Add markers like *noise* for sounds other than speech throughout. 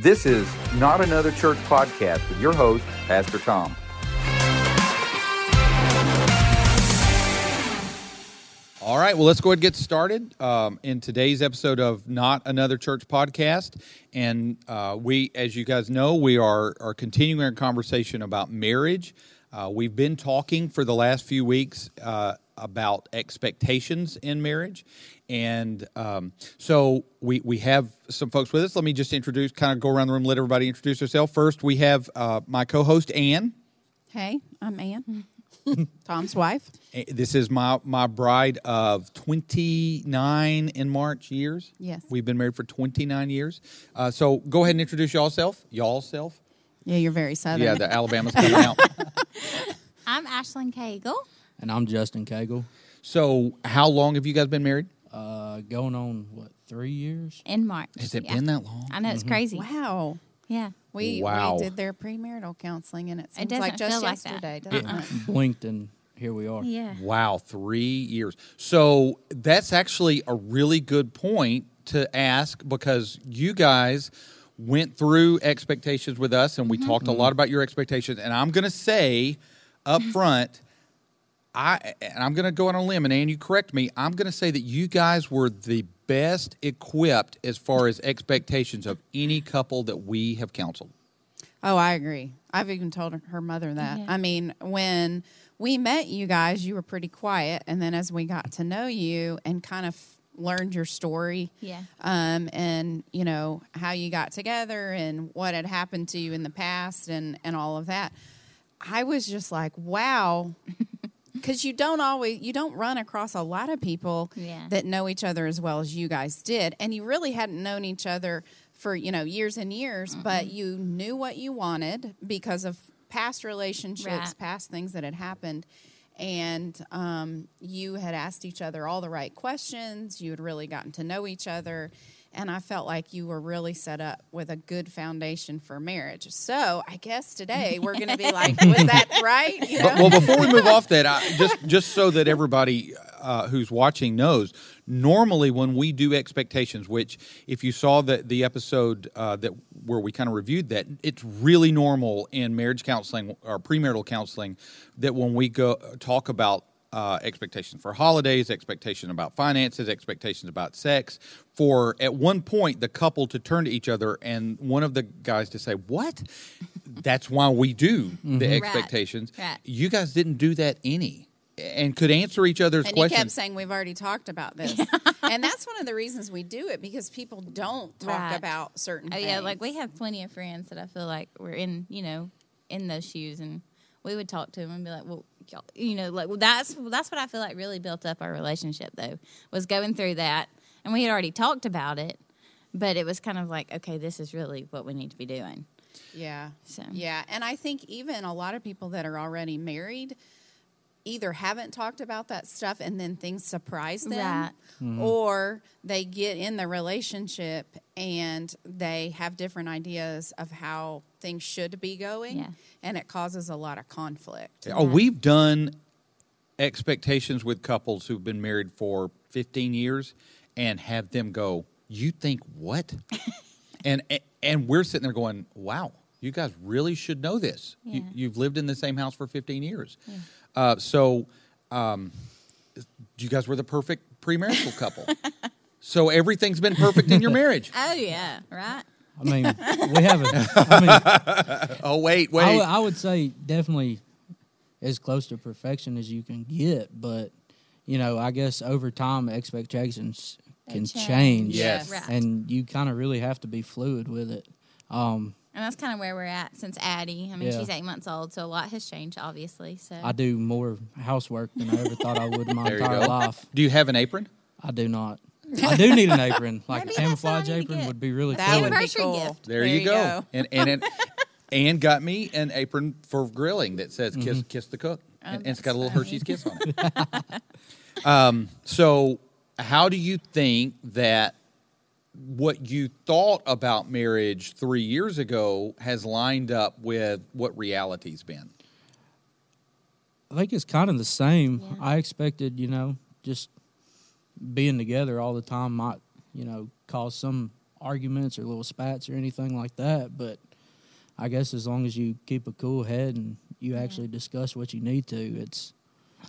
This is Not Another Church podcast with your host, Pastor Tom. All right, well, let's go ahead and get started um, in today's episode of Not Another Church podcast. And uh, we, as you guys know, we are, are continuing our conversation about marriage. Uh, we've been talking for the last few weeks uh, about expectations in marriage. And um, so we, we have some folks with us. Let me just introduce, kind of go around the room, let everybody introduce themselves. First, we have uh, my co host, Ann. Hey, I'm Ann, *laughs* Tom's wife. This is my, my bride of 29 in March years. Yes. We've been married for 29 years. Uh, so go ahead and introduce y'all self. Y'all self. Yeah, you're very southern. Yeah, the *laughs* Alabama's coming out. *laughs* I'm Ashlyn Cagle. And I'm Justin Cagle. So, how long have you guys been married? Uh, going on what three years? In March. Has it Yeah. been that long? I know it's crazy. Wow. Yeah. We, Wow. we did their premarital counseling, and it seems doesn't like just feel like that. yesterday, doesn't Uh-uh. it? *laughs* Blinked and here we are. Yeah. Wow, three years. So that's actually a really good point to ask because you guys went through expectations with us and we mm-hmm. talked a lot about your expectations. And I'm going to say up mm-hmm. front, I and I'm going to go out on a limb, and Ann, you correct me. I'm going to say that you guys were the best equipped as far as expectations of any couple that we have counseled. Oh, I agree. I've even told her, her mother that. Yeah. I mean, when we met you guys, you were pretty quiet, and then as we got to know you and kind of learned your story, Yeah. um, and you know how you got together and what had happened to you in the past and and all of that, I was just like, wow. *laughs* Because you don't always you don't run across a lot of people Yeah. that know each other as well as you guys did, and you really hadn't known each other for you know years and years, but you knew what you wanted because of past relationships, Right. past things that had happened, and um, you had asked each other all the right questions. You had really gotten to know each other. And I felt like you were really set up with a good foundation for marriage. So I guess today we're going to be like, *laughs* was that right? You But, well, before we move *laughs* off that, I, just just so that everybody uh, who's watching knows, normally when we do expectations, which if you saw the the episode uh, that where we kind of reviewed that, it's really normal in marriage counseling or premarital counseling that when we go talk about. Uh, expectations for holidays, expectations about finances, expectations about sex. For at one point, the couple to turn to each other and one of the guys to say, "What?" That's why we do the Right. expectations. Right. You guys didn't do that any, and could answer each other's And you kept saying we've already talked about this, *laughs* and that's one of the reasons we do it because people don't talk Right. about certain. Oh things. yeah, like we have plenty of friends that I feel like we're in, you know, in those shoes, and we would talk to him and be like, well, you know, like well, that's that's what I feel like really built up our relationship though was going through that, and we had already talked about it, but it was kind of like, okay, this is really what we need to be doing. Yeah. So Yeah, and I think even a lot of people that are already married either haven't talked about that stuff and then things surprise them Right. Mm-hmm. or they get in the relationship and they have different ideas of how things should be going Yeah. and it causes a lot of conflict. Oh, we've done expectations with couples who've been married for 15 years and have them go, "You think what?" *laughs* and and we're sitting there going, "Wow, you guys really should know this. Yeah. you've lived in the same house for 15 years." Uh, so, um, you guys were the perfect premarital couple. *laughs* so everything's been perfect in your marriage. *laughs* Oh yeah, right. I mean, we haven't. I mean, *laughs* Oh wait, wait. would- I would say definitely as close to perfection as you can get, but you know, I guess over time expectations can change. change, Yes. Right. and you kind of really have to be fluid with it. Um, And that's kind of where we're at since Addie. I mean, Yeah. she's eight months old, so a lot has changed, obviously. So I do more housework than I ever thought I would in my There entire life. Do you have an apron? I do not. I do need an apron, *laughs* like Maybe a that's what I camouflage apron would be really That cool. would be Anniversary cool. gift. There, you, go. *laughs* And and it, Ann got me an apron for grilling that says "Kiss Kiss the Cook," and, and it's got a little Hershey's Kiss on it. *laughs* um, so, how do you think that what you thought about marriage three years ago has lined up with what reality's been? I think it's kind of the same. Yeah. I expected, you know, just being together all the time might, you know, cause some arguments or little spats or anything like that. But I guess as long as you keep a cool head and you actually discuss what you need to, it's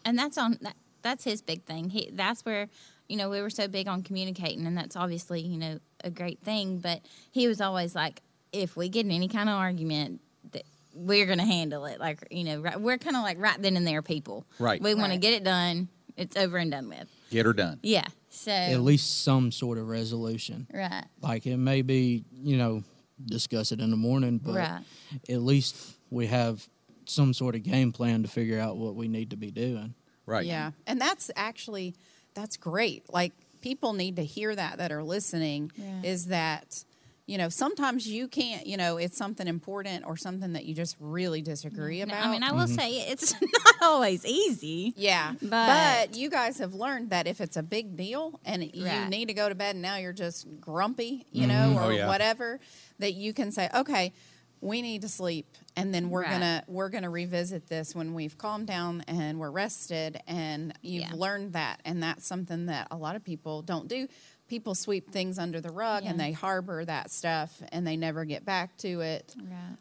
and that's on that, that's his big thing. He that's where you know we were so big on communicating, and that's obviously you know a great thing. But he was always like, if we get in any kind of argument, that we're going to handle it. Like you know, right, we're kind of like right then and there people. Right. We want to get it done. It's over and done with. Get her done. Yeah. So at least some sort of resolution. right. Like it may be, you know, discuss it in the morning, but Right. at least we have some sort of game plan to figure out what we need to be doing. Right. Yeah. And that's actually that's great. Like people need to hear that that are listening Yeah. is that you know, sometimes you can't, you know, it's something important or something that you just really disagree No, about. I mean, I will mm-hmm. say it's *laughs* not always easy. yeah. But- But, you guys have learned that if it's a big deal and you need to go to bed and now you're just grumpy, you know, mm-hmm. Oh, or yeah. whatever, that you can say, okay, we need to sleep and then we're Right. gonna we're gonna revisit this when we've calmed down and we're rested and you've Yeah. learned that and that's something that a lot of people don't do people sweep things under the rug and they harbor that stuff and they never get back to it Right.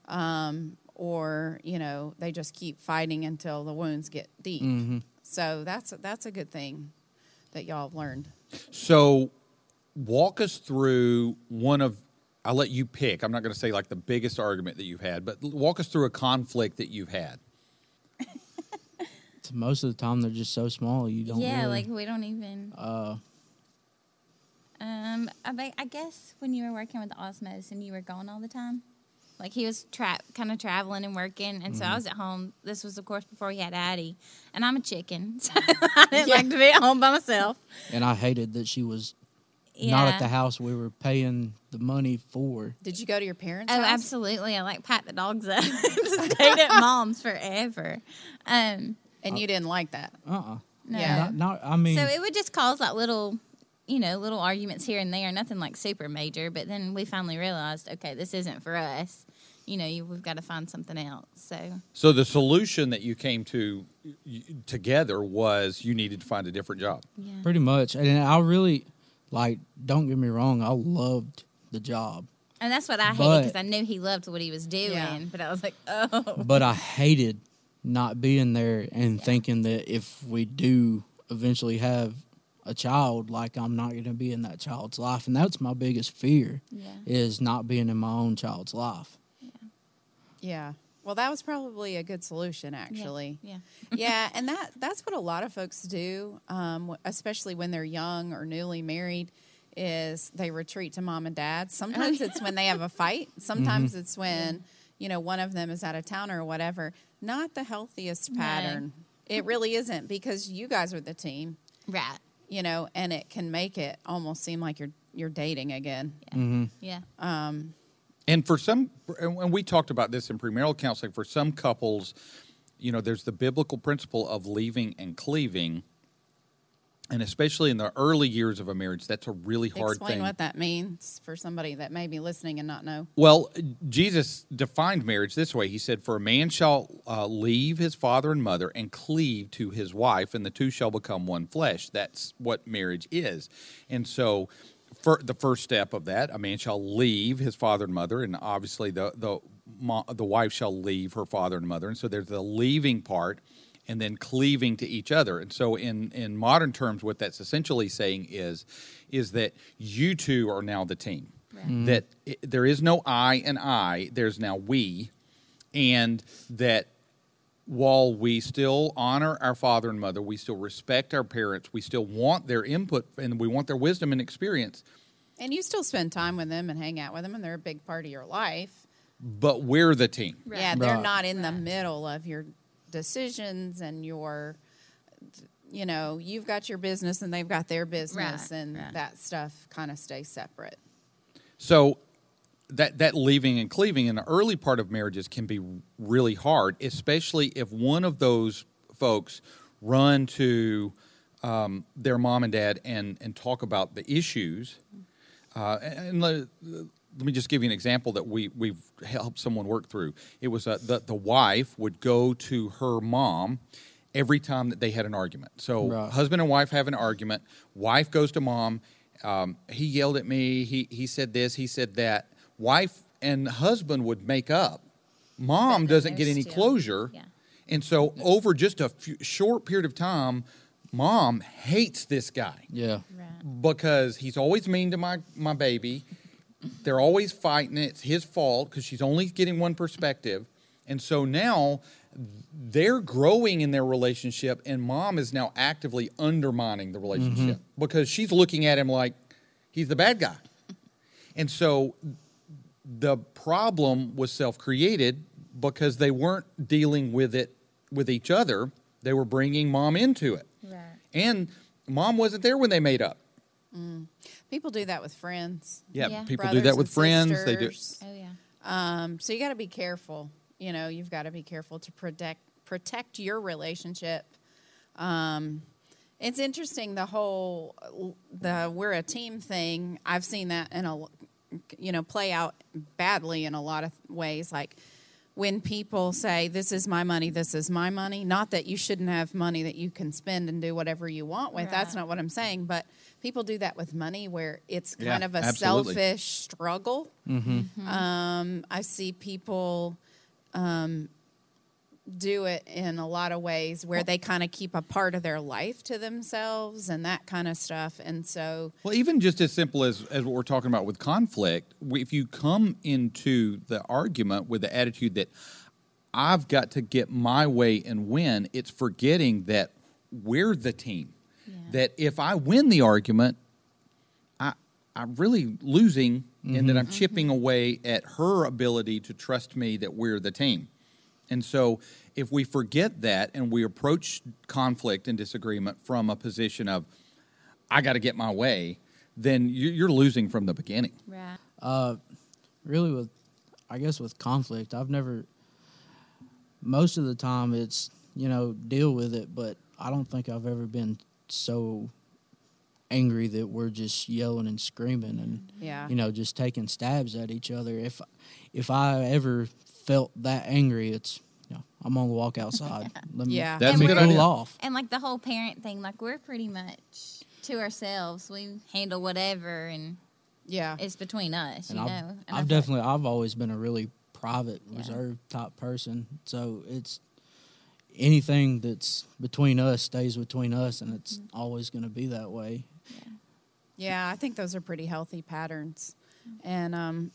um, or you know they just keep fighting until the wounds get deep so that's that's a good thing that y'all have learned So, walk us through one of. I'll let you pick. I'm not going to say like the biggest argument that you've had, but walk us through a conflict that you've had. Most of the time they're just so small you don't Yeah, really, like we don't even. uh Um, I, I guess when you were working with Osmos and you were gone all the time, like he was tra- kind of traveling and working, and so Mm-hmm. I was at home. This was, of course, before he had Addie, and I'm a chicken, *laughs* so I didn't Yeah. like to be at home by myself. and I hated that she was Yeah. not at the house we were paying the money for. did you go to your parents Oh, house? absolutely! I like pat the dogs up. *laughs* Stayed at mom's forever. Um, and you didn't like that Uh uh no. Yeah. Not, not I mean So it would just cause like little, you know, little arguments here and there, nothing like super major. But then we finally realized, okay, this isn't for us. You know, you, we've got to find something else. So So the solution that you came to y- together was you needed to find a different job. yeah, pretty much. And I really like don't get me wrong, I loved the job. and that's what I hated because I knew he loved what he was doing. Yeah. But I was like, oh, *laughs* But I hated not being there and thinking that if we do eventually have a child, like I'm not going to be in that child's life, and that's my biggest fear yeah, is not being in my own child's life. yeah well that was probably a good solution actually yeah, *laughs* yeah, and that that's what a lot of folks do, um, especially when they're young or newly married, is they retreat to mom and dad. Sometimes it's when they have a fight. *laughs* Sometimes it's when you know one of them is out of town or whatever. Not the healthiest No. pattern. It really isn't because you guys are the team, right, you know, and it can make it almost seem like you're you're dating again. Mm-hmm. yeah, Um, And for some, and we talked about this in premarital counseling, for some couples, you know, there's the biblical principle of leaving and cleaving. And especially in the early years of a marriage, that's a really hard explain thing. what that means for somebody that may be listening and not know. Well, Jesus defined marriage this way. He said, For a man shall uh, leave his father and mother and cleave to his wife, and the two shall become one flesh. That's what marriage is. And so, the first step of that, a man shall leave his father and mother, and obviously the, the, the wife shall leave her father and mother. And so, there's the leaving part and then cleaving to each other. And so in, in modern terms, what that's essentially saying is, is that you two are now the team. Mm-hmm. That i there is no I and I, there's now we, and that while we still honor our father and mother, we still respect our parents, we still want their input and we want their wisdom and experience, And you still spend time with them and hang out with them, and they're a big part of your life. but we're the team. Right. Yeah, they're Right. not in the middle of your decisions and your, you know, you've got your business and they've got their business, Right, and right. that stuff kind of stays separate. So that that leaving and cleaving in the early part of marriages can be really hard, especially if one of those folks run to um, their mom and dad and and talk about the issues. Uh, and let, let me just give you an example that we we've helped someone work through. It was uh, the the wife would go to her mom every time that they had an argument. So Right. husband and wife have an argument. Wife goes to mom. um, he yelled at me. He he said this. He said that. Wife and husband would make up. Mom doesn't get any closure, yeah. and so over just a few, short period of time, mom hates this guy Yeah. Right. because he's always mean to my my baby. They're always fighting. It's his fault because she's only getting one perspective, and so now they're growing in their relationship, and mom is now actively undermining the mm-hmm. relationship because she's looking at him like he's the bad guy, and so the problem was self-created because they weren't dealing with it with each other. They were bringing mom into it. Right. And mom wasn't there when they made up. People do that with friends. Yeah, Yeah. people do that with and friends. They do. Oh yeah. Um, so you got to be careful. You know, you've got to be careful to protect protect your relationship. Um, it's interesting the whole the we're a team thing. I've seen that in a you know play out badly in a lot of ways. Like when people say, "This is my money. This is my money." Not that you shouldn't have money that you can spend and do whatever you want with. That's not what I'm saying. But people do that with money, where it's Yeah, kind of a absolutely. selfish struggle. Um, I see people um, do it in a lot of ways where they kind of keep a part of their life to themselves and that kind of stuff. And so, Well, even just as simple as, as what we're talking about with conflict, if you come into the argument with the attitude that I've got to get my way and win, it's forgetting that we're the team. That if I win the argument, I, I'm really losing and that I'm mm-hmm. chipping mm-hmm. away at her ability to trust me that we're the team. And so, if we forget that and we approach conflict and disagreement from a position of, I got to get my way, then you- you're losing from the beginning. Right. Uh, really, with I guess with conflict, I've never. Most of the time, it's you know deal with it, but I don't think I've ever been so angry that we're just yelling and screaming and yeah. you know just taking stabs at each other. If if I ever felt that angry, it's you know, I'm gonna walk outside. *laughs* Let me, Yeah. That's let a me good cool idea. off. And like the whole parent thing, like we're pretty much to ourselves. We handle whatever, and yeah. it's between us. And you I've, know. And I I've feel definitely, I've always been a really private, Yeah. reserved type person. So it's anything that's between us stays between us, and it's Mm-hmm. always going to be that way. Yeah, I think those are pretty healthy patterns. And um,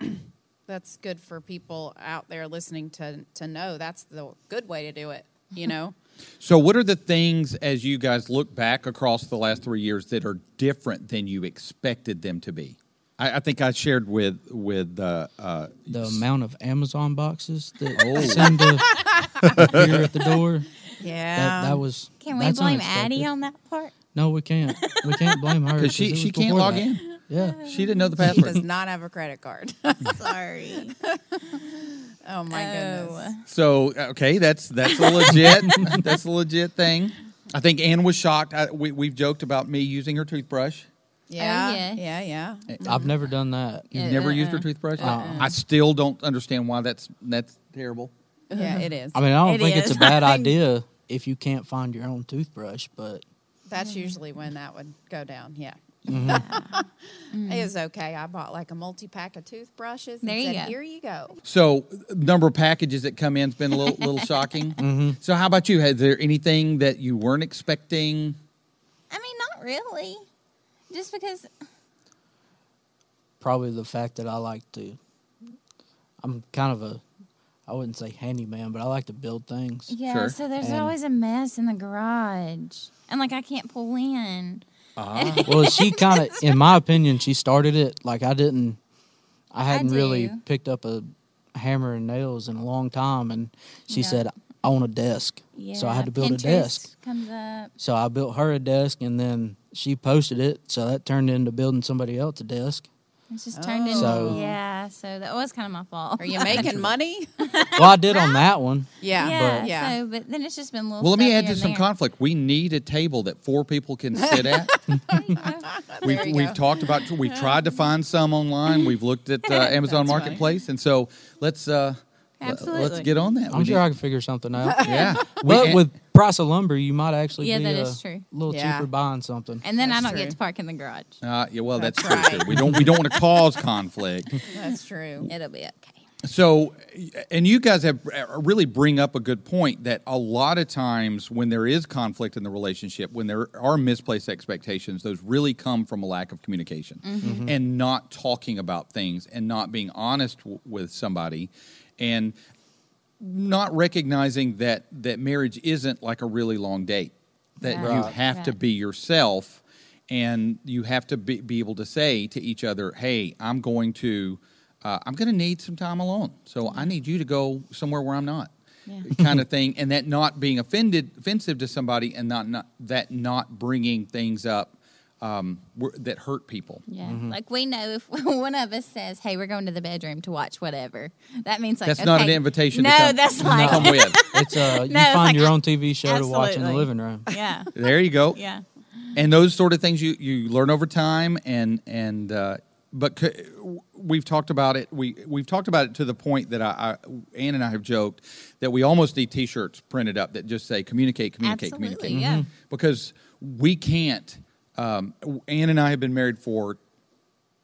*clears throat* that's good for people out there listening to, to know that's the good way to do it, you know? *laughs* So, what are the things as you guys look back across the last three years that are different than you expected them to be? I, I think I shared with with uh, uh, The amount of Amazon boxes that Oh. *laughs* seem to appear at the door. yeah. That, that was. Can we blame unexpected. Addie on that part? No, we can't. We can't blame her *laughs* because she she can't log that. in. Yeah, She didn't know the He does not have a credit card. *laughs* *laughs* Sorry. *laughs* oh, my Oh. goodness. So okay, that's that's a legit that's a legit thing. I think Ann was shocked. I, we we've joked about me using her toothbrush. Yeah, yeah. yeah, yeah. I've never done that. You've Uh, never used her toothbrush. Uh-uh. I still don't understand why that's that's terrible. Yeah, it is. I mean, I don't It think it's a bad idea if you can't find your own toothbrush, but That's usually when that would go down. Yeah. Mm-hmm. It was okay. I bought like a multi pack of toothbrushes and There you said, go. "Here you go." So number of packages that come in has been a little little shocking. *laughs* Mm-hmm. So how about you? Is there anything that you weren't expecting? I mean, not really. Just because probably the fact that I like to. I'm kind of a, I wouldn't say handyman, but I like to build things. Yeah, Sure. so there's And- always a mess in the garage. And like I can't pull in. Ah, Well, she *laughs* kind of, in my opinion, she started it. Like I didn't, I hadn't really picked up a hammer and nails in a long time, and she Yeah. said I want a desk, Yeah. so I had to build Pinterest a desk. Comes up. So I built her a desk, and then she posted it, so that turned into building somebody else a desk. It's just turned into So- yeah. So that was kind of my fault. Are you making *laughs* money? Well, I did on that one. Yeah, yeah. but- yeah. So, but then it's just been little. well, let me stuff add here to and some there. conflict. We need a table that four people can *laughs* sit at. we've you we've go. talked about. We've *laughs* tried to find some online. We've looked at uh, Amazon That's funny. Marketplace, and so let's uh, l- let's Absolutely. get on that. I'm We sure need- I can figure something out. Yeah, We- But and- with price of lumber, you might actually Yeah, be that a is true. little Yeah. cheaper buying something. And then That's I don't true. get to park in the garage. Uh, yeah, well, that's, That's true. right. too. We don't we don't want to cause conflict. *laughs* That's true. It'll be okay. So, and you guys have uh, really bring up a good point that a lot of times when there is conflict in the relationship, when there are misplaced expectations, those really come from a lack of communication and not talking about things and not being honest w- with somebody and not recognizing that that marriage isn't like a really long date that Right. you Right. have to be yourself and you have to be, be able to say to each other hey i'm going to uh, i'm going to need some time alone so i need you to go somewhere where i'm not Yeah. *laughs* kind of thing and that not being offended offensive to somebody and not, not that not bringing things up um, where- that hurt people Yeah. Mm-hmm. Like we know if *laughs* one of us says, "Hey, we're going to the bedroom to watch whatever," that means like That's not an okay, invitation to No, come- that's like come with *laughs* It's uh, you No, find like, your own TV show to watch in the living room. yeah, there you go yeah. and those sort of things you you learn over time and and uh, but c- we've talked about it we we've talked about it to the point that I, I Ann and I have joked that we almost need T-shirts printed up that just say communicate communicate Absolutely, communicate yeah. because we can't um, Ann and I have been married for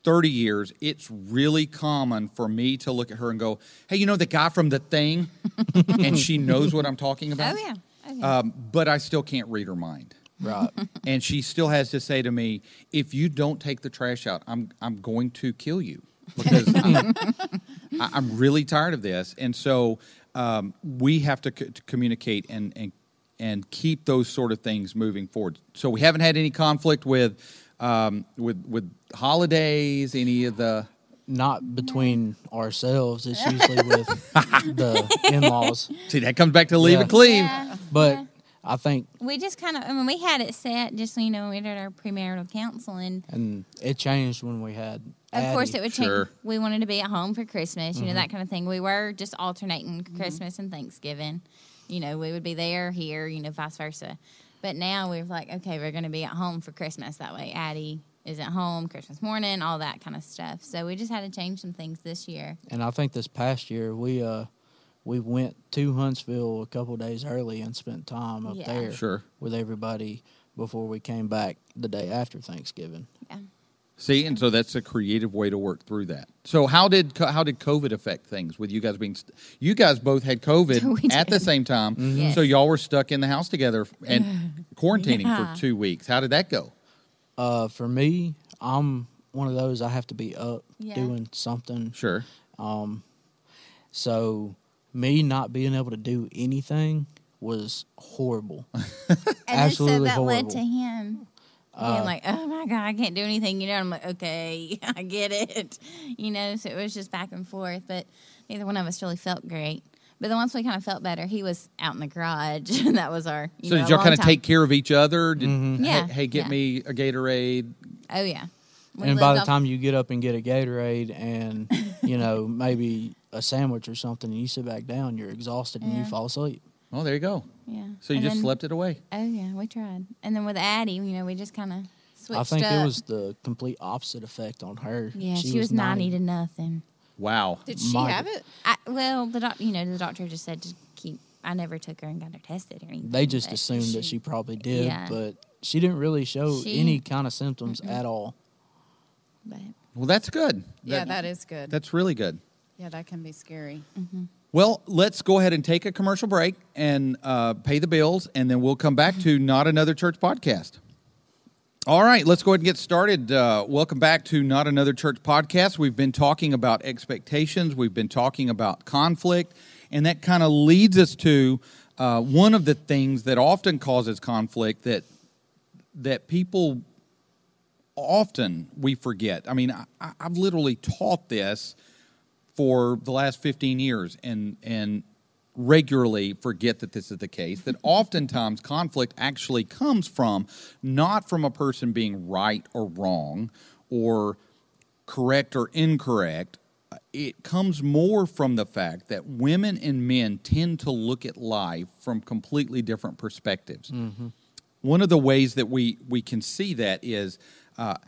30 years it's really common for me to look at her and go hey you know the guy from the thing *laughs* and she knows what I'm talking about Oh yeah. Oh, yeah. um, but I still can't read her mind Right. *laughs* and she still has to say to me, "If you don't take the trash out, I'm I'm going to kill you because I'm, *laughs* I- I'm really tired of this." And so um, we have to, c- to communicate and and and keep those sort of things moving forward. So we haven't had any conflict with um, with with holidays, any of the. Not between ourselves. It's *laughs* usually with the in-laws. See, that comes back to leave Yeah. and cleave. Yeah, But yeah. I think, we just kind of. I mean, we had it set just so you know we did our premarital counseling. and it changed when we had. Of course, it would change. Sure. We wanted to be at home for Christmas, you know, that kind of thing. We were just alternating Christmas and Thanksgiving. You know, we would be there, here, you know, vice versa. But now we're like, okay, we're going to be at home for Christmas. That way, Addie is at home Christmas morning, all that kind of stuff. So we just had to change some things this year. And I think this past year we uh we went to Huntsville a couple days early and spent time up Yeah. there Sure. with everybody before we came back the day after Thanksgiving. Yeah. See, and so that's a creative way to work through that. So how did how did COVID affect things with you guys being? St- you guys both had COVID *laughs* at the same time, Yes. so y'all were stuck in the house together and *laughs* quarantining Yeah. for two weeks. How did that go? Uh, for me, I'm one of those I have to be up Yeah. doing something. Sure. Um, so me not being able to do anything was horrible. *laughs* And Absolutely so that led horrible. to him Uh, being like, oh my God, I can't do anything. You know, I'm like, okay, *laughs* I get it. *laughs* You know, so it was just back and forth. But neither one of us really felt great. But then once we kind of felt better, he was out in the garage. *laughs* and that was our. You So know, did y'all kind of time- take care of each other? Did, Mhm. Yeah, Hey, hey, get yeah. me a Gatorade. Oh, yeah. We and by the off- time you get up and get a Gatorade and you know maybe a sandwich or something, and you sit back down, you're exhausted and you fall asleep. Oh, there you go. Yeah. So you And just then- slept it away. Oh, yeah, we tried. And then with Addie, you know, we just kind of switched I think up. it was the complete opposite effect on her. Yeah, she, was 90 to nothing. Wow. Did she My- have it? I, well, the doc, you know, the doctor just said to keep. I never took her and got her tested or anything. They just but assumed that she probably did, Yeah. but she didn't really show She- any kind of symptoms at all. But Well, that's good. Yeah, that is good. That's really good. yeah, that can be scary. Mm-hmm. Well, let's go ahead and take a commercial break and uh, pay the bills, and then we'll come back to Not Another Church podcast. All right, let's go ahead and get started. Uh, welcome back to Not Another Church podcast. We've been talking about expectations, we've been talking about conflict, and that kind of leads us to uh, one of the things that often causes conflict that that people often we forget. I mean, I, I've literally taught this for the last 15 years and and regularly forget that this is the case that oftentimes conflict actually comes from not from a person being right or wrong or correct or incorrect. It comes more from the fact that women and men tend to look at life from completely different perspectives. One of the ways that we we can see that is uh,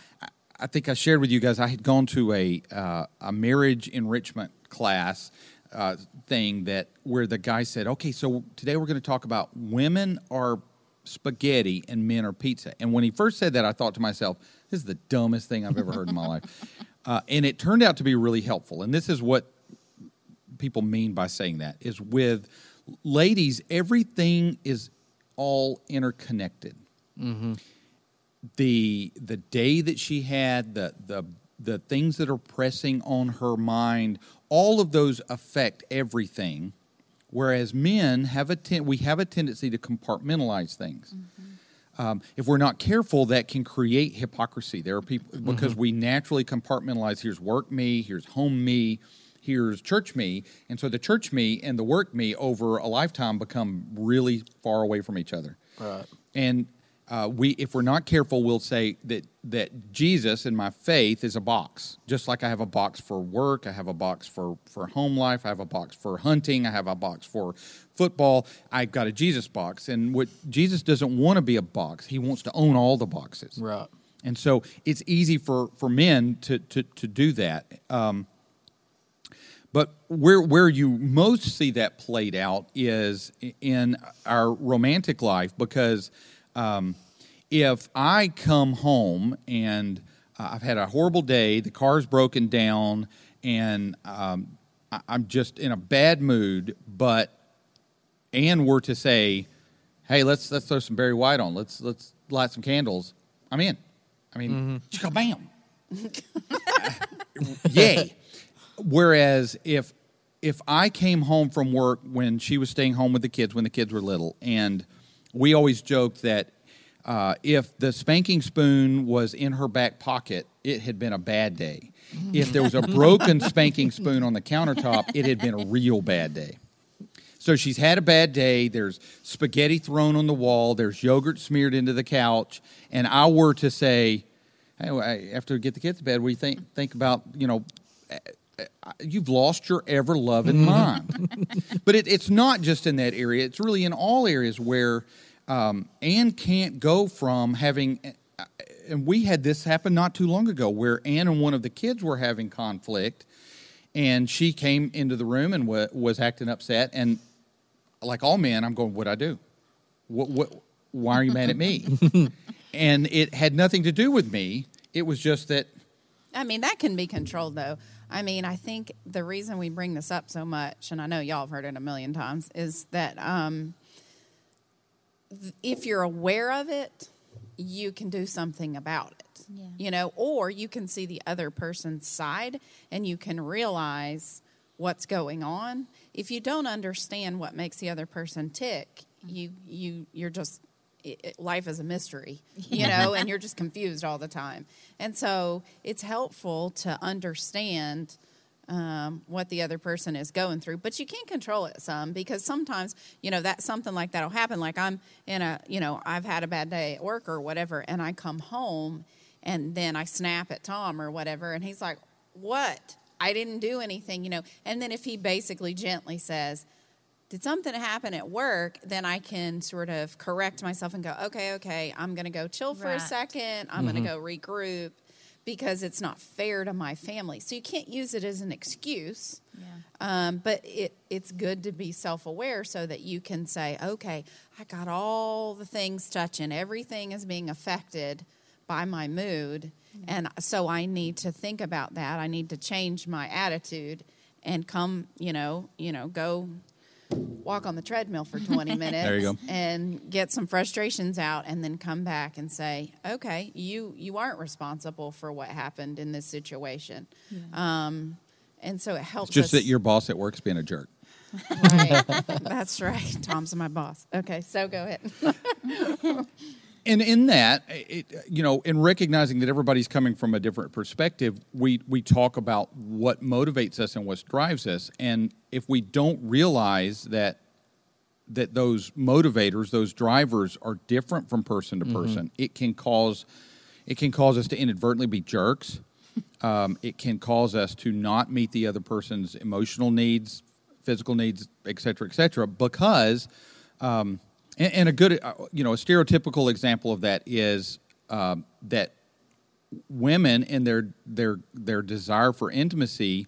I- think I shared with you guys I had gone to a uh, a marriage enrichment class uh, thing that where the guy said, "Okay, so today we're going to talk about women are spaghetti and men are pizza." And when he first said that, I thought to myself, "This is the dumbest thing I've ever heard in my life." *laughs* Uh, and it turned out to be really helpful. And this is what people mean by saying that is with ladies, everything is all interconnected. The the day that she had, the the the things that are pressing on her mind, all of those affect everything. Whereas men have a ten- we have a tendency to compartmentalize things. Um, if we're not careful, that can create hypocrisy. There are people because we naturally compartmentalize. Here's work me, here's home me, here's church me, and so the church me and the work me over a lifetime become really far away from each other. Right. And uh, we, if we're not careful, we'll say that that Jesus and my faith is a box. Just like I have a box for work, I have a box for for home life, I have a box for hunting, I have a box for football. I've got a Jesus box, and what Jesus doesn't want to be a box. He wants to own all the boxes. Right. And so it's easy for, for men to, to, to do that. Um, but where, where you most see that played out is in our romantic life because um, if I come home and uh, I've had a horrible day, the car's broken down, and um, I- I'm just in a bad mood, but Ann were to say, "Hey, let's let's throw some Barry White on. Let's let's light some candles." I'm in. I mean, just go bam. *laughs* Yay. Whereas if if I came home from work when she was staying home with the kids when the kids were little, and we always joked that uh, if the spanking spoon was in her back pocket, it had been a bad day. If there was a *laughs* broken spanking spoon on the countertop, it had been a real bad day. So she's had a bad day. There's spaghetti thrown on the wall. There's yogurt smeared into the couch. And I were to say, hey, after we get the kids to bed, we think think about you know, you've lost your ever loving mind. *laughs* but it, it's not just in that area. It's really in all areas where um, Ann can't go from having. uh, And we had this happen not too long ago, where Ann and one of the kids were having conflict, and she came into the room and wa was acting upset. And like all men, I'm going, "What I do? What? What? Why are you mad at me?" *laughs* and it had nothing to do with me. It was just that I mean, that can be controlled, though. I mean, I think the reason we bring this up so much, and I know y'all have heard it a million times, is that um, if you're aware of it, you can do something about it. Yeah. You know, or you can see the other person's side and you can realize what's going on. If you don't understand what makes the other person tick, you you you're just it, life is a mystery, *laughs* you know, and you're just confused all the time. And so it's helpful to understand um, what the other person is going through, but you can't control it some because sometimes, you know, that something like that will happen. Like I'm in a, you know, I've had a bad day at work or whatever, and I come home and then I snap at Tom or whatever, and he's like, What? I didn't do anything, you know. And then if he basically gently says, did something happen at work, then I can sort of correct myself and go, okay, okay, I'm going to go chill for a second. I'm going to go regroup because it's not fair to my family. So you can't use it as an excuse. Yeah. Um, but it, it's good to be self aware so that you can say, okay, I got all the things touching, everything is being affected by my mood. And so I need to think about that. I need to change my attitude and come, you know, you know, go walk on the treadmill for 20 *laughs* minutes There you go. and get some frustrations out and then come back and say okay you you aren't responsible for what happened in this situation um, and so it helps it's just us that your boss at work's being a jerk. right. *laughs* that's right tom's my boss okay so go ahead *laughs* and in that, it, you know, in recognizing that everybody's coming from a different perspective, we we talk about what motivates us and what drives us, and if we don't realize that that those motivators, those drivers, are different from person to person, it can cause it can cause us to inadvertently be jerks. *laughs* Um, it can cause us to not meet the other person's emotional needs, physical needs, et cetera, et cetera, because um, and, and a good, uh, you know, a stereotypical example of that is um, that women and their their their desire for intimacy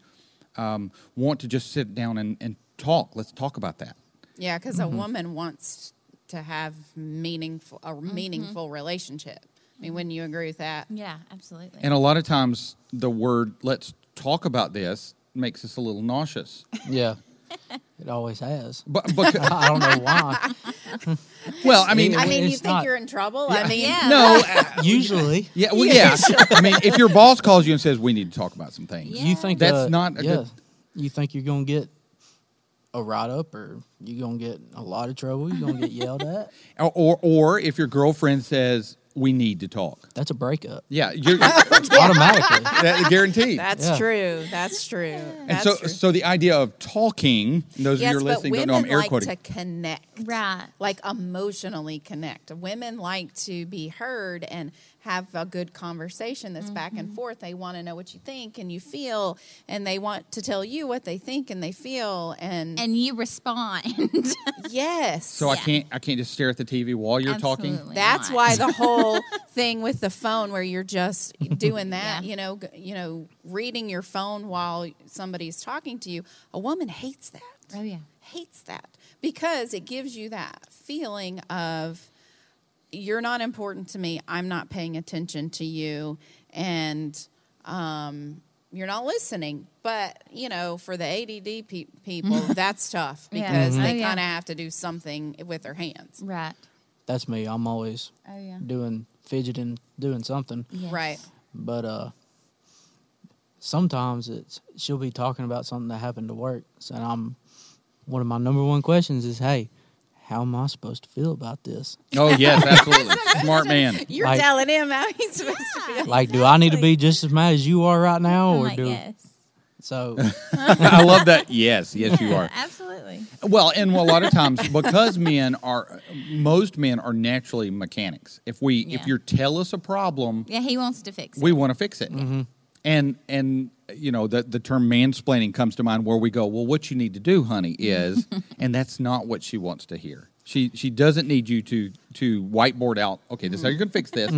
um, want to just sit down and, and talk. Let's talk about that. Yeah, because a woman wants to have meaningful a meaningful relationship. I mean, wouldn't you agree with that? Yeah, absolutely. And a lot of times, the word "let's talk about this" makes us a little nauseous. *laughs* Yeah, it always has. But, but *laughs* I don't know why. *laughs* *laughs* well, I mean, I mean, you think not- you're in trouble? I mean, Yeah. no, *laughs* uh, Usually, yeah, well, yeah. I mean, if your boss calls you and says we need to talk about some things, Yeah. you think That's uh, not a yeah, good- You think you're gonna get a write up, or you're gonna get a lot of trouble? You're gonna get yelled at? *laughs* or, or or if your girlfriend says we need to talk, That's a breakup yeah, you're *laughs* *laughs* automatically. that, guaranteed. That's Yeah. true. That's true. and That's so, true. so the idea of talking, those yes, of you are but listening don't know I'm air like quoting. to connect. right. like emotionally connect. Women like to be heard and have a good conversation that's back Mm-hmm. and forth. They want to know what you think and you feel, and they want to tell you what they think and they feel. And, And you respond. *laughs* yes, So I can't I can't just stare at the TV while you're talking. That's not. why the *laughs* whole thing with the phone, where you're just doing that, Yeah. you know, you know, reading your phone while somebody's talking to you. A woman hates that. Oh yeah. hates that because it gives you that feeling of you're not important to me. I'm not paying attention to you, and um, you're not listening. But you know, for the ADD pe- people, *laughs* that's tough Yeah. because Mhm. they Oh, yeah. kind of have to do something with their hands. Right. That's me. I'm always Oh yeah. doing fidgeting, doing something. Yes. Right. But uh, sometimes it's she'll be talking about something that happened to work, so I'm one of my number one questions is, hey, how am I supposed to feel about this? Oh *laughs* yes, absolutely, *laughs* smart man. You're Like- telling him how he's supposed to feel. Like, do I need to be just as mad as you are right now, I'm or like, do yes. so? *laughs* I love that. Yes, yes, you are. Absolutely. Well, and a lot of times because men are most men are naturally mechanics. If we Yeah. if you tell us a problem, Yeah, he wants to fix it. we want to fix it. Mm-hmm. And and you know the the term mansplaining comes to mind where we go, well, what you need to do, honey, is, *laughs* and that's not what she wants to hear. She she doesn't need you to to whiteboard out. Okay, this is how you're going to fix this.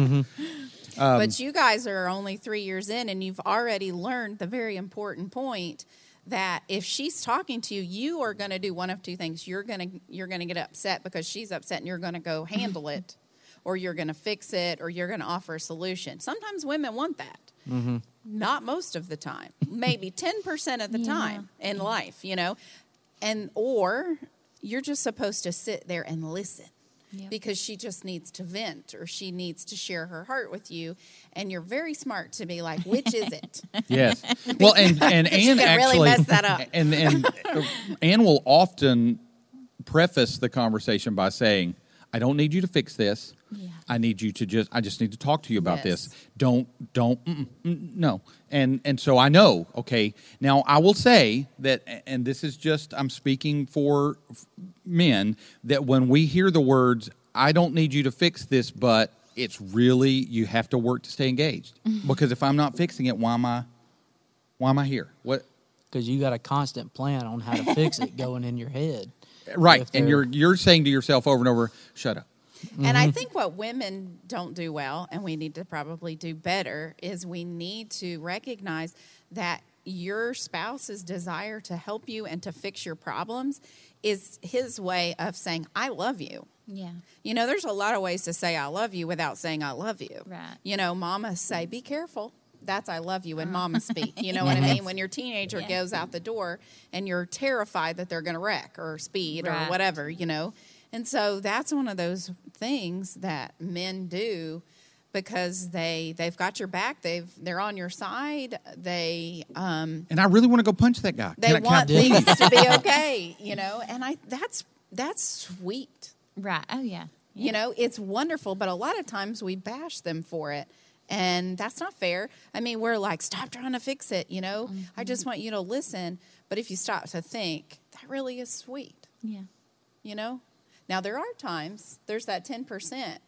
Um, but you guys are only three years in, and you've already learned the very important point that if she's talking to you, you are going to do one of two things. You're going to you're going to get upset because she's upset, and you're going to go handle *laughs* it, or you're going to fix it, or you're going to offer a solution. Sometimes women want that. Not most of the time. Maybe *laughs* ten percent of the Yeah. time in life, you know, and or you're just supposed to sit there and listen Yep. because she just needs to vent or she needs to share her heart with you and you're very smart to be like which is it *laughs* Yes. *laughs* Well, and and Ann can really mess that up. And and uh, Ann will often preface the conversation by saying, "I don't need you to fix this. Yeah. I need you to just. I just need to talk to you about Yes. this. Don't don't mm, mm, no." And and so I know. Okay. Now I will say that, and this is just I'm speaking for men that when we hear the words, "I don't need you to fix this," but it's really you have to work to stay engaged *laughs* because if I'm not fixing it, why am I? Why am I here? What? Because you got a constant plan on how to fix it *laughs* going in your head. Right, and you're you're saying to yourself over and over, "Shut up." and i mm-hmm. think what women don't do well and we need to probably do better is we need to recognize that your spouse's desire to help you and to fix your problems is his way of saying i love you Yeah. You know, there's a lot of ways to say I love you without saying I love you. Right. You know, mamas say, be careful. That's I love you when mama speak. You know *laughs* what I mean? When your teenager Yeah. goes out the door and you're terrified that they're going to wreck or speed or whatever, you know? And so that's one of those things that men do because they they've got your back. They've they're on your side. They um And I really want to go punch that guy. they Can I- can I- want things to be *laughs* okay, you know? And I that's that's sweet Right. Oh yeah. you know, it's wonderful, but a lot of times we bash them for it. And that's not fair. I mean, we're like, stop trying to fix it, you know? I just want you to listen. But if you stop to think, that really is sweet, Yeah. you know? Now, there are times, there's that 10%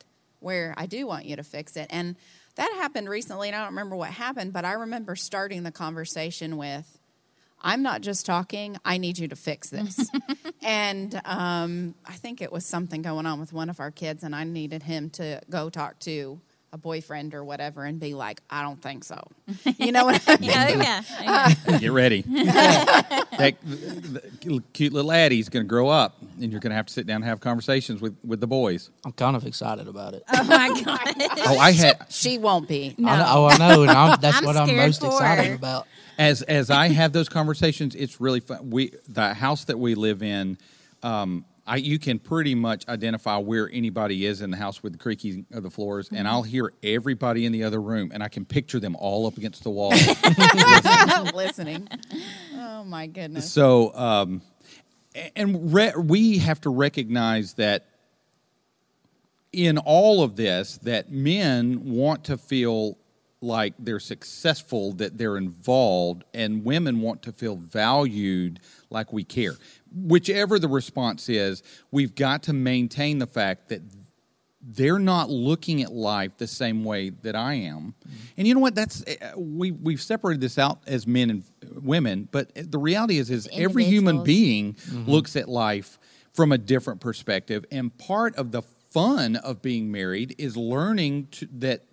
where I do want you to fix it. And that happened recently, and I don't remember what happened, but I remember starting the conversation with, I'm not just talking, I need you to fix this. *laughs* and um, I think it was something going on with one of our kids, and I needed him to go talk to a boyfriend or whatever and be like, I don't think so. *laughs* You know what I mean? Yeah, oh, yeah, yeah. *laughs* Get ready. *laughs* that the cute little Addie's going to grow up, and you're going to have to sit down and have conversations with, with the boys. I'm kind of excited about it. Oh my god. Oh, I had She won't be. No. I know, oh, I know, and I'm, that's I'm what I'm most excited her. about. as as I have those conversations, it's really fun. We the house that we live in, um, I you can pretty much identify where anybody is in the house with the creaking of the floors, and I'll hear everybody in the other room, and I can picture them all up against the wall. *laughs* listening. Oh my goodness. so, um, and re- we have to recognize that in all of this, that men want to feel like they're successful, that they're involved, and women want to feel valued, like we care. Whichever the response is, we've got to maintain the fact that they're not looking at life the same way that I am. And you know what? That's uh, we we've separated this out as men and women, but the reality is is every human Individuals. being looks at life from a different perspective, and part of the fun of being married is learning to, that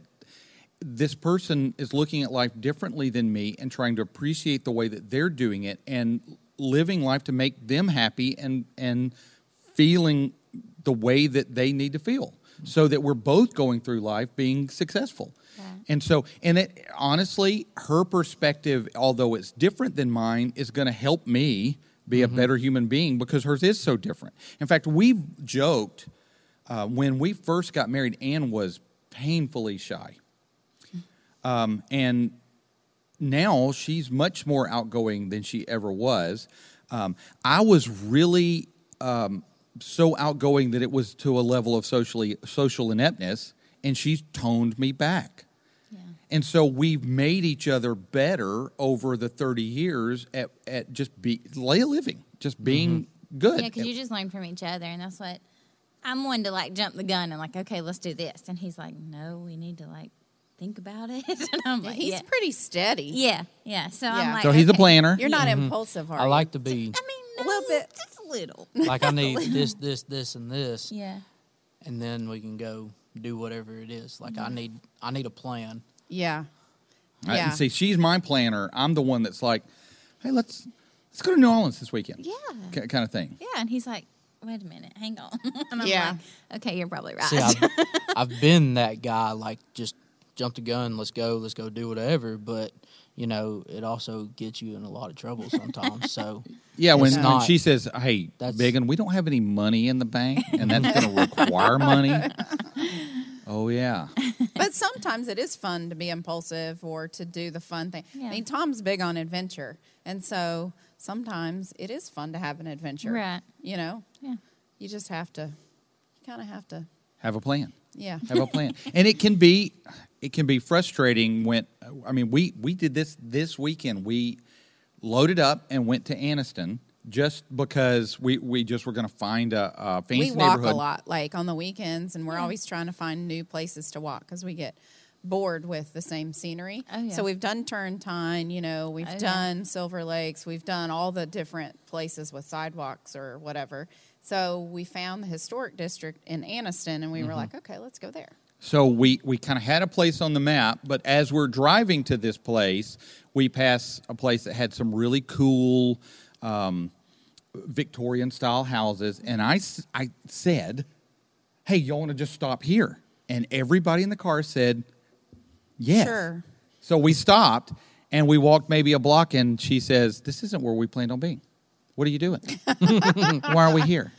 this person is looking at life differently than me and trying to appreciate the way that they're doing it and living life to make them happy and and feeling the way that they need to feel so that we're both going through life being successful. Right. and so and it honestly her perspective although it's different than mine is going to help me be a better human being because hers is so different. In fact we've joked uh, when we first got married Ann was painfully shy. Um, and now she's much more outgoing than she ever was. Um, I was really um, so outgoing that it was to a level of socially social ineptness, and she's toned me back. Yeah. And so we've made each other better over the 30 years at, at just be lay living, just being good. Yeah, because you just learn from each other, and that's what I'm one to like jump the gun and like, okay, let's do this, and he's like, no, we need to like think about it, *laughs* and I'm like, He's yeah, pretty steady. yeah, yeah. So Yeah. I'm like, so he's a okay. planner. You're not mm-hmm. impulsive, are I you? like to be I mean, A little bit. just a little. *laughs* like I need this, this, this, and this, Yeah, and then we can go do whatever it is. Like I need, I need a plan. Yeah. I- Yeah. see, she's my planner. I'm the one that's like, hey, let's let's go to New Orleans this weekend. yeah, K- kind of thing. yeah. And he's like, wait a minute, hang on. *laughs* and I'm Yeah. like, okay, you're probably right. See, I've, I've been that guy, like just jump the gun, let's go, let's go do whatever. But you know, it also gets you in a lot of trouble sometimes. so *laughs* Yeah, when, It's when she says, "Hey, That's- Biggin, we don't have any money in the bank, and that's going to require money." *laughs* Oh yeah, but sometimes it is fun to be impulsive or to do the fun thing. Yeah. I mean, Tom's big on adventure, and so sometimes it is fun to have an adventure. Right. You know, yeah. you just have to, you kind of have to, have a plan. Yeah. Have a plan, and it can be it can be frustrating when I mean we we did this this weekend. We loaded up and went to Anniston just because we we just were going to find a, a fancy we walk neighborhood. a lot, like on the weekends, and we're always trying to find new places to walk because we get bored with the same scenery. Oh, yeah. So we've done Turntine, you know, we've Oh, yeah. done Silver Lakes, we've done all the different places with sidewalks or whatever. So we found the historic district in Anniston, and we Mm-hmm. were like, okay, let's go there. So we, we kind of had a place on the map, but as we're driving to this place, we pass a place that had some really cool um, Victorian style houses. And I, I said, Hey, y'all want to just stop here? And everybody in the car said, Yes. Sure. So we stopped and we walked maybe a block, and she says, This isn't where we planned on being. What are you doing? *laughs* Why are we here?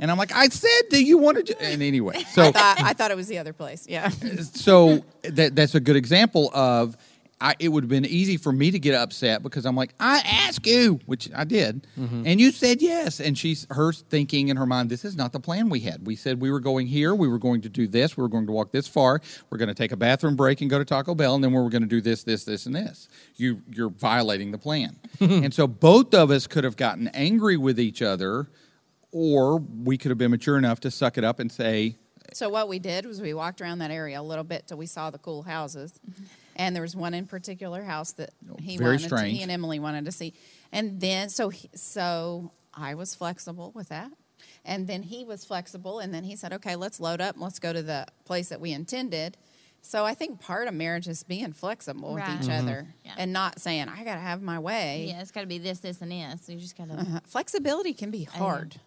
And I'm like, I said, do you want to? ju-" And anyway, so I thought, I thought it was the other place. Yeah. so that that's a good example of I, it would have been easy for me to get upset because I'm like, I asked you, which I did, mm-hmm. and you said yes. And she's her thinking in her mind, this is not the plan we had. We said we were going here, we were going to do this, we were going to walk this far, we're going to take a bathroom break and go to Taco Bell, and then we were going to do this, this, this, and this. You you're violating the plan, *laughs* and so both of us could have gotten angry with each other, or we could have been mature enough to suck it up and say, So what we did was we walked around that area a little bit till we saw the cool houses, and there was one in particular house that he Very wanted. To, he and Emily wanted to see, and then so he, so I was flexible with that, and then he was flexible, and then he said, "Okay, let's load up and let's go to the place that we intended." So I think part of marriage is being flexible Right. with each other Yeah. and not saying I got to have my way. Yeah, it's got to be this, this, and this. You just got to. Uh-huh. Flexibility can be yeah. hard.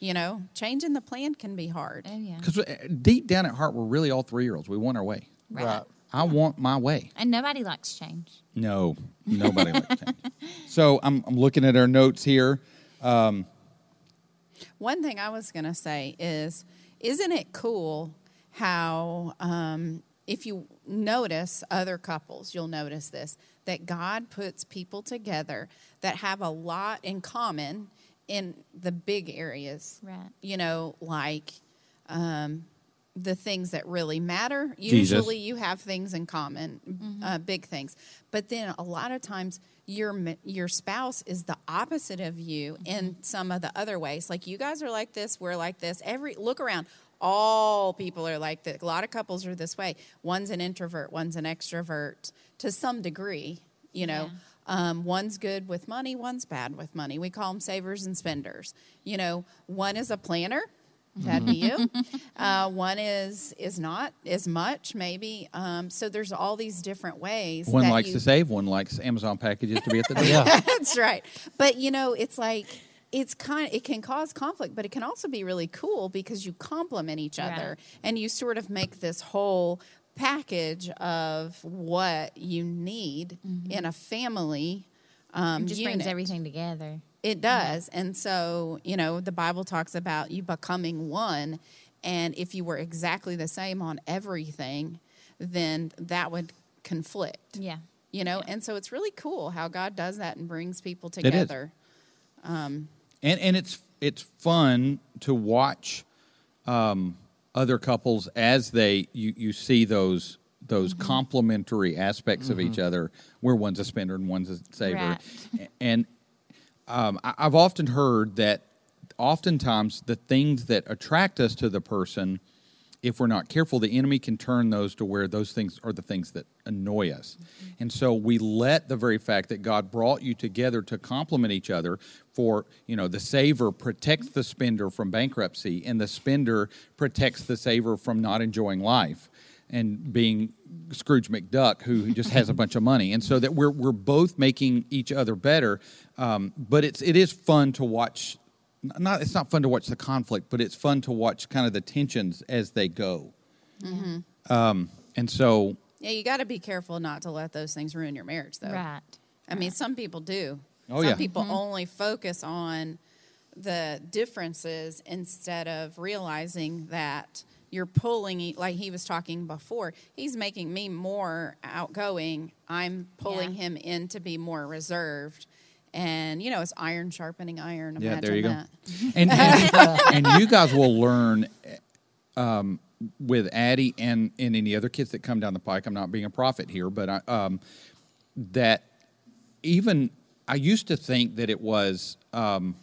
You know, changing the plan can be hard. Oh yeah. Because deep down at heart, we're really all three year olds. We want our way. Right. Right. I want my way. And nobody likes change. No, nobody likes change. So I'm, I'm looking at our notes here. One thing I was going to say is, isn't it cool how, um, if you notice other couples, you'll notice this that God puts people together that have a lot in common in the big areas. Right. You know, like um, the things that really matter. Jesus. Usually you have things in common, uh, big things. But then a lot of times your your spouse is the opposite of you in some of the other ways. Like you guys are like this, we're like this. Every look around, all people are like that. A lot of couples are this way. One's an introvert, one's an extrovert to some degree. You know. Um, one's good with money, one's bad with money. We call them savers and spenders. You know, one is a planner, that'd be you. *laughs* Uh, one is is not as much, maybe. Um, so there's all these different ways. One that likes you- to save, one likes Amazon packages to be at the *laughs* door. Yeah. That's right. But you know, it's like it's kind it can cause conflict, but it can also be really cool because you complement each other Right. and you sort of make this whole package of what you need in a family. Um, It just brings everything together. It mm-hmm. does. And so, you know, the Bible talks about you becoming one. And if you were exactly the same on everything, then that would conflict. Yeah. You know, and so it's really cool how God does that and brings people together. Um, and and it's it's fun to watch um, other couples as they you you see those those mm-hmm. complementary aspects of each mm-hmm. other where one's a spender and one's a saver Right. and um, I, I've often heard that oftentimes the things that attract us to the person if we're not careful, the enemy can turn those to where those things are the things that annoy us. And so we let the very fact that God brought you together to complement each other for, you know, the saver protects the spender from bankruptcy and the spender protects the saver from not enjoying life and being Scrooge McDuck who just has a bunch of money. And so that we're we're both making each other better. Um, but it's it is fun to watch not it's not fun to watch the conflict, but it's fun to watch kind of the tensions as they go. Um, and so, Yeah, you got to be careful not to let those things ruin your marriage, though. Right. I mean, some people do. Oh, some yeah. people only focus on the differences instead of realizing that you're pulling, e- like he was talking before, he's making me more outgoing. I'm pulling Yeah. him in to be more reserved. And, you know, it's iron sharpening iron. Yeah, there you go. *laughs* and, and and you guys will learn um, with Addie and and any other kids that come down the pike. I'm not being a prophet here, but I, um, that even I used to think that it was. Um,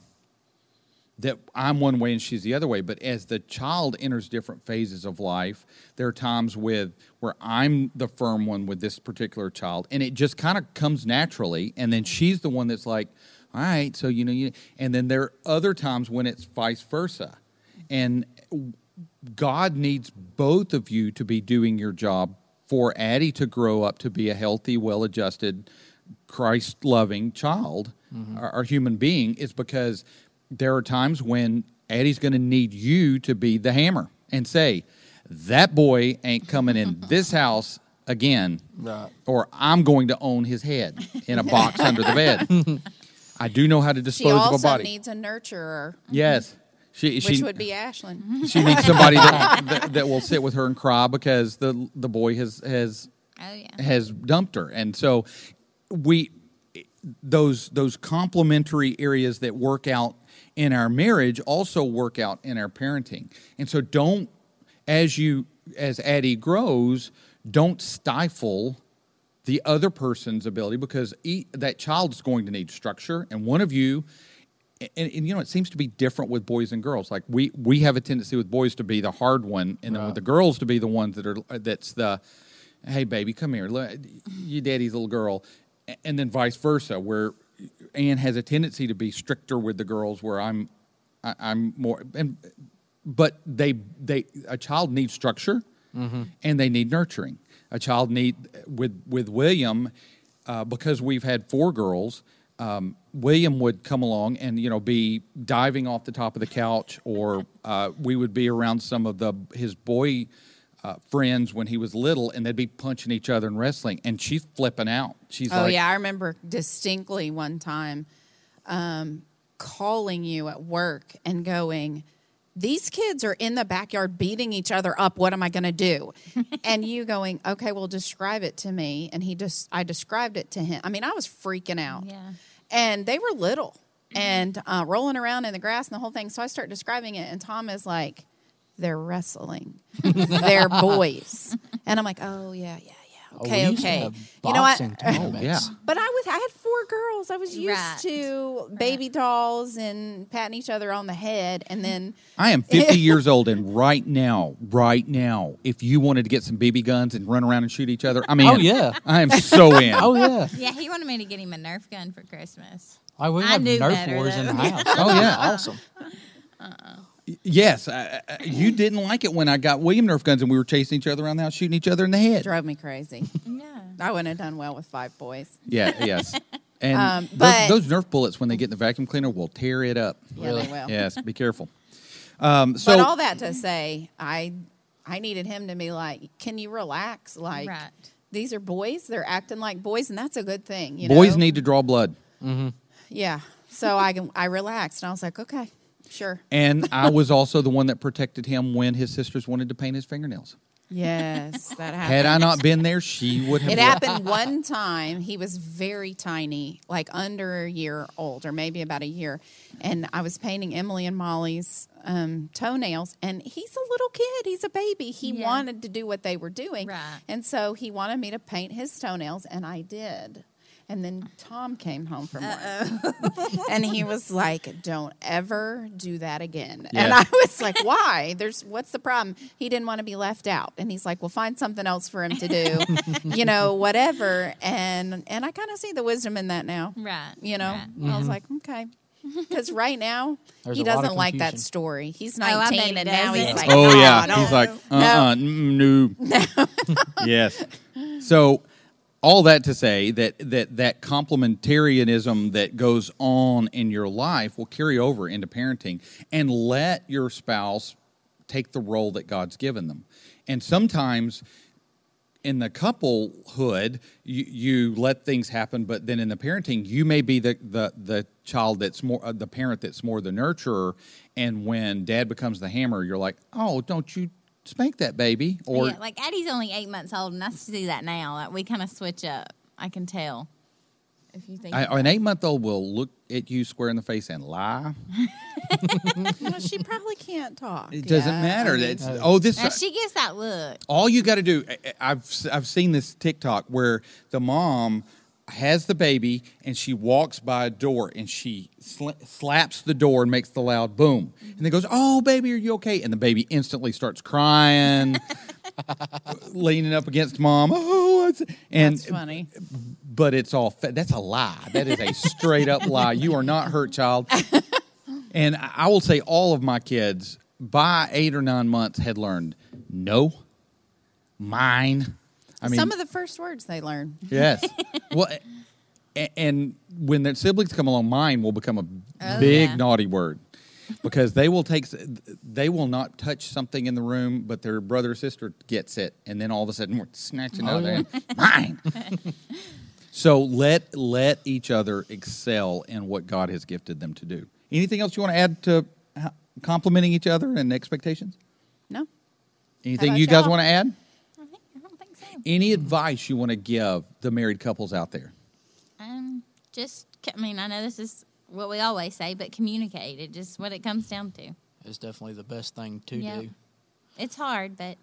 that I'm one way and she's the other way. But as the child enters different phases of life, there are times with where I'm the firm one with this particular child, and it just kind of comes naturally. And then she's the one that's like, "All right, so you know," you. And then there are other times when it's vice versa, and God needs both of you to be doing your job for Addie to grow up to be a healthy, well-adjusted, Christ-loving child mm-hmm. or, or human being. Is because there are times when Eddie's going to need you to be the hammer and say, "That boy ain't coming in *laughs* this house again." Right. Or I'm going to own his head in a box *laughs* under the bed. I do know how to dispose of a also body. needs a nurturer, yes, she which she would be Ashlyn. *laughs* she needs somebody that, that, that will sit with her and cry because the the boy has has Oh yeah. has dumped her, and so we those those complementary areas that work out in our marriage also work out in our parenting, and so don't as you as Addie grows, don't stifle the other person's ability because e- that child is going to need structure, and one of you. And, and you know it seems to be different with boys and girls. Like we we have a tendency with boys to be the hard one, and then with the girls to be the ones that are that's the hey baby come here look, you daddy's little girl and then vice versa where Ann has a tendency to be stricter with the girls where i'm I, i'm more and but they they a child needs structure and they need nurturing. A child need with with William uh, because we've had four girls. Um, William would come along and you know be diving off the top of the couch, or uh, we would be around some of the his boy uh, friends when he was little, and they'd be punching each other and wrestling, and she's flipping out. She's like Oh like, yeah, I remember distinctly one time um, calling you at work and going, "These kids are in the backyard beating each other up. What am I going to do?" *laughs* and you going, "Okay, well, describe it to me." And he just, I described it to him. I mean, I was freaking out. Yeah. And they were little and uh, rolling around in the grass and the whole thing. So I start describing it, and Tom is like, "They're wrestling. *laughs* They're boys." And I'm like, "Oh yeah, yeah, yeah." Oh, Okay, used okay. You know what? *laughs* yeah. But I was I had four girls. I was used Right. to baby dolls and patting each other on the head and then I am 50 *laughs* years old, and right now, right now, if you wanted to get some BB guns and run around and shoot each other, I mean, Oh, yeah. I am so in. Oh yeah. Yeah, he wanted me to get him a Nerf gun for Christmas. I would have Nerf better, wars in the house. Oh, yeah. Uh-uh. awesome. Yes, I, I- you *clears throat* didn't like it when I got William Nerf guns and we were chasing each other around the house, shooting each other in the head. drove me crazy. *laughs* Yeah. I wouldn't have done well with five boys. Yeah, yes. *laughs* And Um, those- but- those, Nerf bullets, when they get in the vacuum cleaner, will tear it up. Yeah, Really? they will. Yes, be careful. *laughs* Um, so, but all that to say, I I needed him to be like, "Can you relax? Like Right. these are boys. They're acting like boys, and that's a good thing. You boys know? need to draw blood. Yeah. So I can- I relaxed, and I was like, "Okay, sure. And I was also the one that protected him when his sisters wanted to paint his fingernails. Yes, that happened." Had I not been there, she would have. It happened *laughs* one time. He was very tiny, like under a year old, or maybe about a year. And I was painting Emily and Molly's um, toenails, and he's a little kid. He's a baby. He Yeah. wanted to do what they were doing. Right. And so he wanted me to paint his toenails, and I did. And then Tom came home from work. and he was like, Don't ever do that again. And I was like, Why? There's what's the problem? He didn't want to be left out. And he's like, Well, find something else for him to do, *laughs* you know, whatever. And and I kind of see the wisdom in that now. Right. You know, right. I was like, okay. Because right now, There's he a lot of doesn't like that story. He's Oh, I bet 19 and now he's like, Oh "No, yeah, I don't he's like, uh, uh no, yes. So, all that to say that that that complementarianism that goes on in your life will carry over into parenting, and let your spouse take the role that God's given them. And sometimes in the couplehood, you, you let things happen, but then in the parenting, you may be the the, the child that's more uh, the parent that's more the nurturer, and when dad becomes the hammer, you're like, oh, don't you spank that baby, or yeah, like Addie's only eight months old, and I see that now. Like we kind of switch up. I can tell. If you think I, an eight month old will look at you square in the face and lie. *laughs* Well, she probably can't talk. It doesn't Yeah, matter. I mean, That's oh, this. Now uh, she gives that look. all you got to do I- i've i've seen this tiktok where the mom has the baby and she walks by a door and she sl- slaps the door and makes the loud boom. And then goes oh baby are you okay? And the baby instantly starts crying *laughs* leaning up against mom. Oh and That's funny. but it's all fa- that's a lie. That is a straight up lie. You are not hurt child. And I I will say all of my kids by eight or nine months had learned no mine i mean Some of the first words they learn. yes *laughs* well and when their siblings come along mine will become a Oh, big yeah. naughty word because they will take they will not touch something in the room but their brother or sister gets it and then all of a sudden we're snatching Oh, out yeah. mine *laughs* so let let each other excel in what god has gifted them to do anything else you want to add to uh, complimenting each other and expectations No. anything you guys y'all? want to add I, think, I don't think so. Any advice you want to give the married couples out there Um, just I mean, I know this is what we always say, but communicate. It just what it comes down to. It's definitely the best thing to Yeah. do. It's hard, but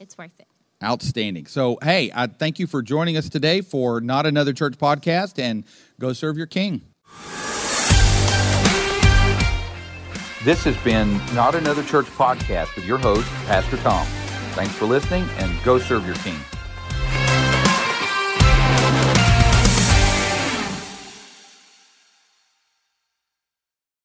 it's worth it. Outstanding. So, hey, I thank you for joining us today for Not Another Church podcast and go serve your king. This has been Not Another Church podcast with your host, Pastor Tom. Thanks for listening and go serve your king.